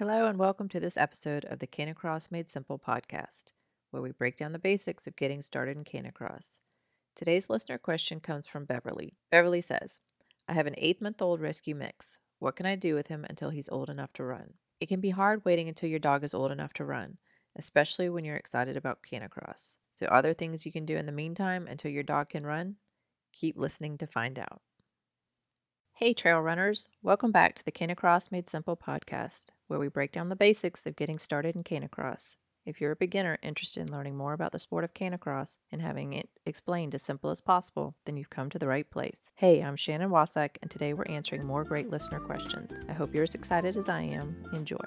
Hello, and welcome to this episode of the Canicross Made Simple podcast, where we break down the basics of getting started in Canicross. Today's listener question comes from Beverly. Beverly says, I have an eight month old rescue mix. What can I do with him until he's old enough to run? It can be hard waiting until your dog is old enough to run, especially when you're excited about Canicross. So, are there things you can do in the meantime until your dog can run? Keep listening to find out. Hey, trail runners! Welcome back to the Canicross Made Simple podcast, where we break down the basics of getting started in Canicross. If you're a beginner interested in learning more about the sport of Canicross and having it explained as simple as possible, then you've come to the right place. Hey, I'm Shannon Wasak, and today we're answering more great listener questions. I hope you're as excited as I am. Enjoy.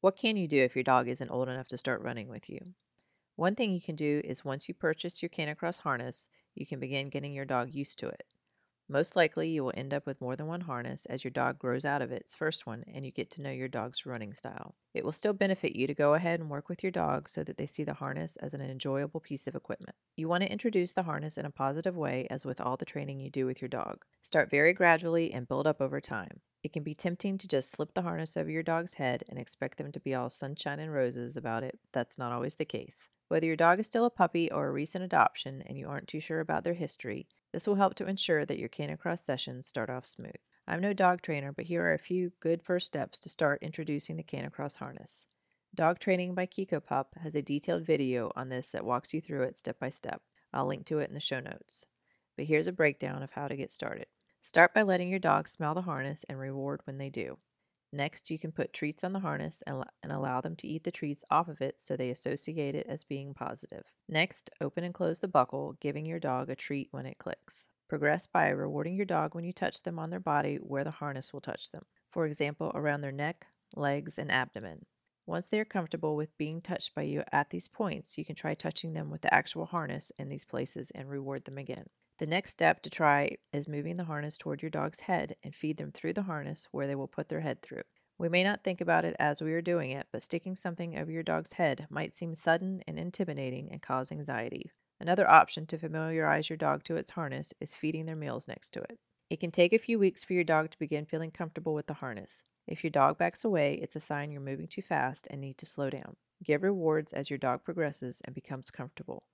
What can you do if your dog isn't old enough to start running with you? One thing you can do is once you purchase your Canicross harness, you can begin getting your dog used to it. Most likely, you will end up with more than one harness as your dog grows out of its first one and you get to know your dog's running style. It will still benefit you to go ahead and work with your dog so that they see the harness as an enjoyable piece of equipment. You want to introduce the harness in a positive way, as with all the training you do with your dog. Start very gradually and build up over time. It can be tempting to just slip the harness over your dog's head and expect them to be all sunshine and roses about it. That's not always the case. Whether your dog is still a puppy or a recent adoption and you aren't too sure about their history, this will help to ensure that your Canicross sessions start off smooth. I'm no dog trainer, but here are a few good first steps to start introducing the Canicross harness. Dog Training by Kikopup has a detailed video on this that walks you through it step by step. I'll link to it in the show notes. But here's a breakdown of how to get started. Start by letting your dog smell the harness and reward when they do. Next, you can put treats on the harness and, and allow them to eat the treats off of it so they associate it as being positive. Next, open and close the buckle, giving your dog a treat when it clicks. Progress by rewarding your dog when you touch them on their body where the harness will touch them. For example, around their neck, legs, and abdomen. Once they are comfortable with being touched by you at these points, you can try touching them with the actual harness in these places and reward them again. The next step to try is moving the harness toward your dog's head and feed them through the harness where they will put their head through. We may not think about it as we are doing it, but sticking something over your dog's head might seem sudden and intimidating and cause anxiety. Another option to familiarize your dog to its harness is feeding their meals next to it. It can take a few weeks for your dog to begin feeling comfortable with the harness. If your dog backs away, it's a sign you're moving too fast and need to slow down. Give rewards as your dog progresses and becomes comfortable.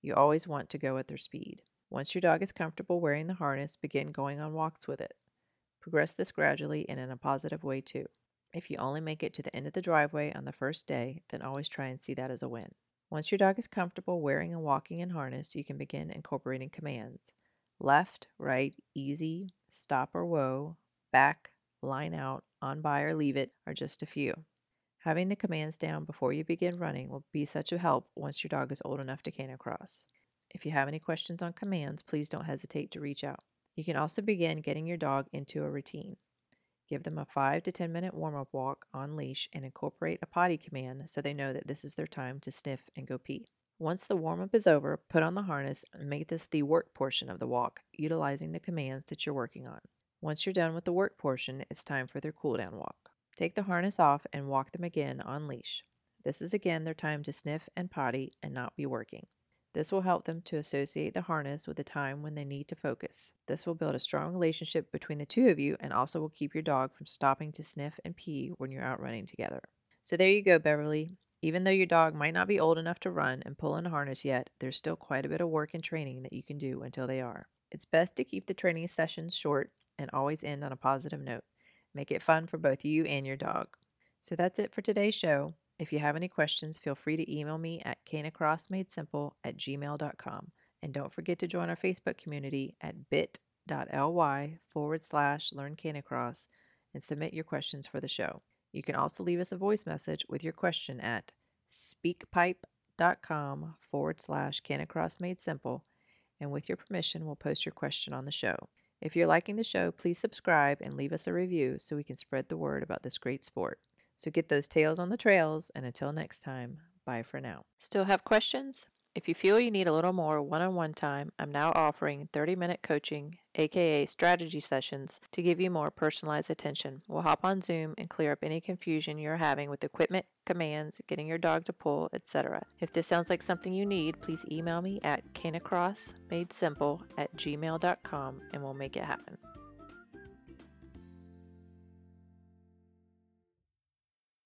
You always want to go at their speed. Once your dog is comfortable wearing the harness, begin going on walks with it. Progress this gradually and in a positive way too. If you only make it to the end of the driveway on the first day, then always try and see that as a win. Once your dog is comfortable wearing and walking in harness, you can begin incorporating commands. Left, right, easy, stop or whoa, back, line out, on by or leave it are just a few. Having the commands down before you begin running will be such a help once your dog is old enough to Canicross. If you have any questions on commands, please don't hesitate to reach out. You can also begin getting your dog into a routine. Give them a 5 to 10 minute warm up walk on leash and incorporate a potty command so they know that this is their time to sniff and go pee. Once the warm up is over, put on the harness and make this the work portion of the walk, utilizing the commands that you're working on. Once you're done with the work portion, it's time for their cool down walk. Take the harness off and walk them again on leash. This is again their time to sniff and potty and not be working. This will help them to associate the harness with the time when they need to focus. This will build a strong relationship between the two of you and also will keep your dog from stopping to sniff and pee when you're out running together. So there you go, Beverly. Even though your dog might not be old enough to run and pull in a harness yet, there's still quite a bit of work and training that you can do until they are. It's best to keep the training sessions short and always end on a positive note. Make it fun for both you and your dog. So that's it for today's show. If you have any questions, feel free to email me at canicrossmadesimple at gmail.com. And don't forget to join our Facebook community at bit.ly forward slash learn canicross and submit your questions for the show. You can also leave us a voice message with your question at speakpipe.com forward slash canicross made simple. And with your permission, we'll post your question on the show. If you're liking the show, please subscribe and leave us a review so we can spread the word about this great sport. So get those tails on the trails, and until next time, bye for now. Still have questions? If you feel you need a little more one on one time, I'm now offering 30 minute coaching, aka strategy sessions, to give you more personalized attention. We'll hop on Zoom and clear up any confusion you're having with equipment, commands, getting your dog to pull, etc. If this sounds like something you need, please email me at canicrossmadesimple at gmail.com and we'll make it happen.